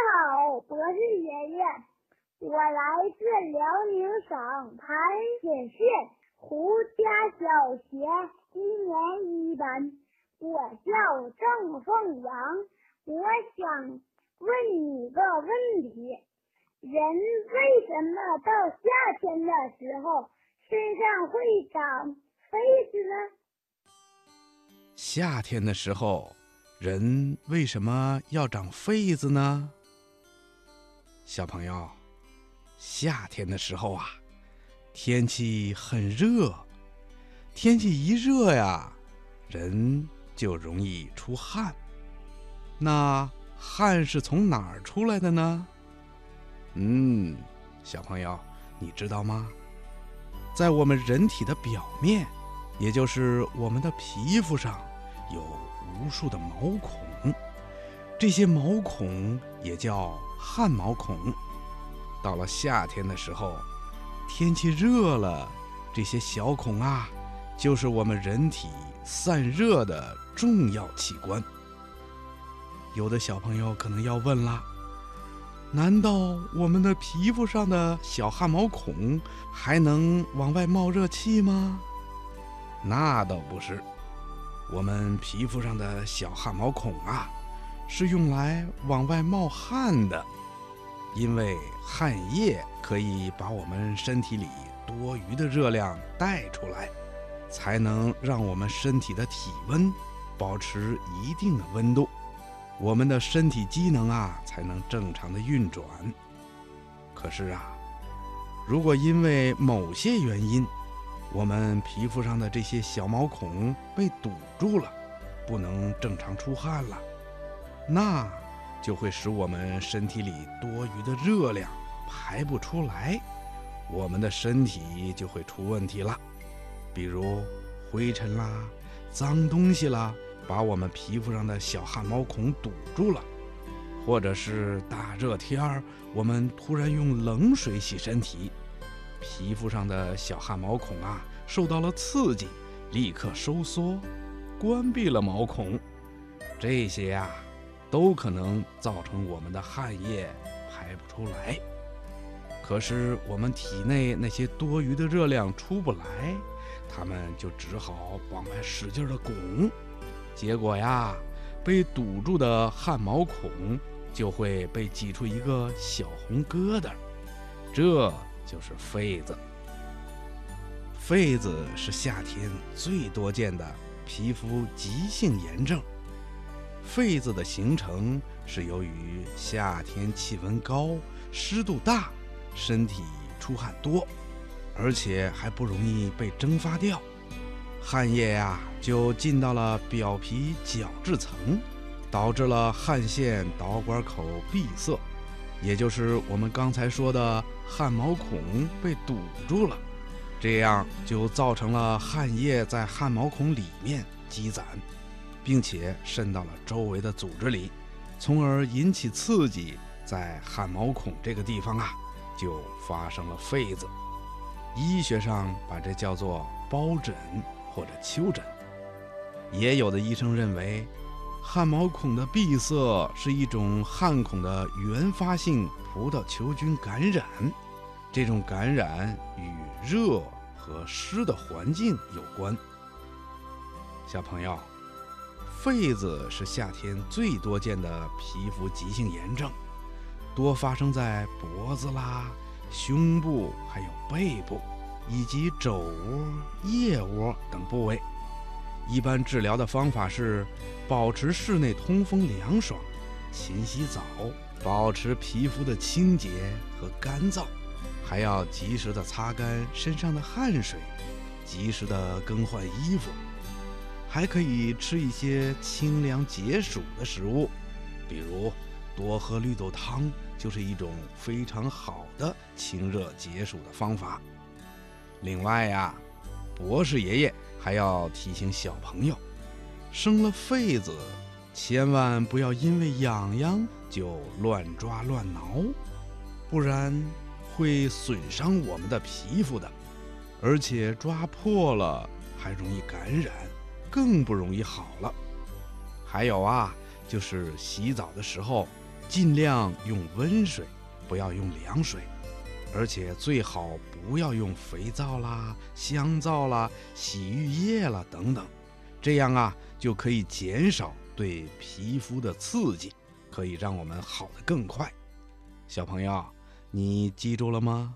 你好，我是爷爷，我来自辽宁省盘锦市胡家小学一年一班，我叫郑凤阳，我想问你个问题：人为什么到夏天的时候身上会长痱子呢？夏天的时候，人为什么要长痱子呢？小朋友，夏天的时候啊，天气很热，天气一热呀，人就容易出汗。那汗是从哪儿出来的呢？嗯，小朋友，你知道吗？在我们人体的表面，也就是我们的皮肤上。有无数的毛孔，这些毛孔也叫汗毛孔。到了夏天的时候，天气热了，这些小孔啊，就是我们人体散热的重要器官。有的小朋友可能要问了：难道我们的皮肤上的小汗毛孔还能往外冒热气吗？那倒不是。我们皮肤上的小汗毛孔啊，是用来往外冒汗的，因为汗液可以把我们身体里多余的热量带出来，才能让我们身体的体温保持一定的温度，我们的身体机能啊才能正常的运转。可是啊，如果因为某些原因，我们皮肤上的这些小毛孔被堵住了，不能正常出汗了，那就会使我们身体里多余的热量排不出来，我们的身体就会出问题了。比如灰尘啦、脏东西啦，把我们皮肤上的小汗毛孔堵住了；或者是大热天儿，我们突然用冷水洗身体。皮肤上的小汗毛孔啊，受到了刺激，立刻收缩，关闭了毛孔。这些呀，都可能造成我们的汗液排不出来。可是我们体内那些多余的热量出不来，它们就只好往外使劲的拱。结果呀，被堵住的汗毛孔就会被挤出一个小红疙瘩。这。就是痱子。痱子是夏天最多见的皮肤急性炎症。痱子的形成是由于夏天气温高、湿度大、身体出汗多，而且还不容易被蒸发掉，汗液呀就进到了表皮角质层，导致了汗腺导管口闭塞。也就是我们刚才说的汗毛孔被堵住了，这样就造成了汗液在汗毛孔里面积攒，并且渗到了周围的组织里，从而引起刺激，在汗毛孔这个地方啊，就发生了痱子。医学上把这叫做包疹或者丘疹。也有的医生认为。汗毛孔的闭塞是一种汗孔的原发性葡萄球菌感染，这种感染与热和湿的环境有关。小朋友，痱子是夏天最多见的皮肤急性炎症，多发生在脖子啦、胸部、还有背部以及肘窝、腋窝等部位。一般治疗的方法是保持室内通风凉爽，勤洗澡，保持皮肤的清洁和干燥，还要及时的擦干身上的汗水，及时的更换衣服，还可以吃一些清凉解暑的食物，比如多喝绿豆汤就是一种非常好的清热解暑的方法。另外呀，博士爷爷。还要提醒小朋友，生了痱子，千万不要因为痒痒就乱抓乱挠，不然会损伤我们的皮肤的，而且抓破了还容易感染，更不容易好了。还有啊，就是洗澡的时候，尽量用温水，不要用凉水，而且最好不要用肥皂啦、香皂啦、洗浴液啦等等，这样啊就可以减少对皮肤的刺激，可以让我们好的更快。小朋友，你记住了吗？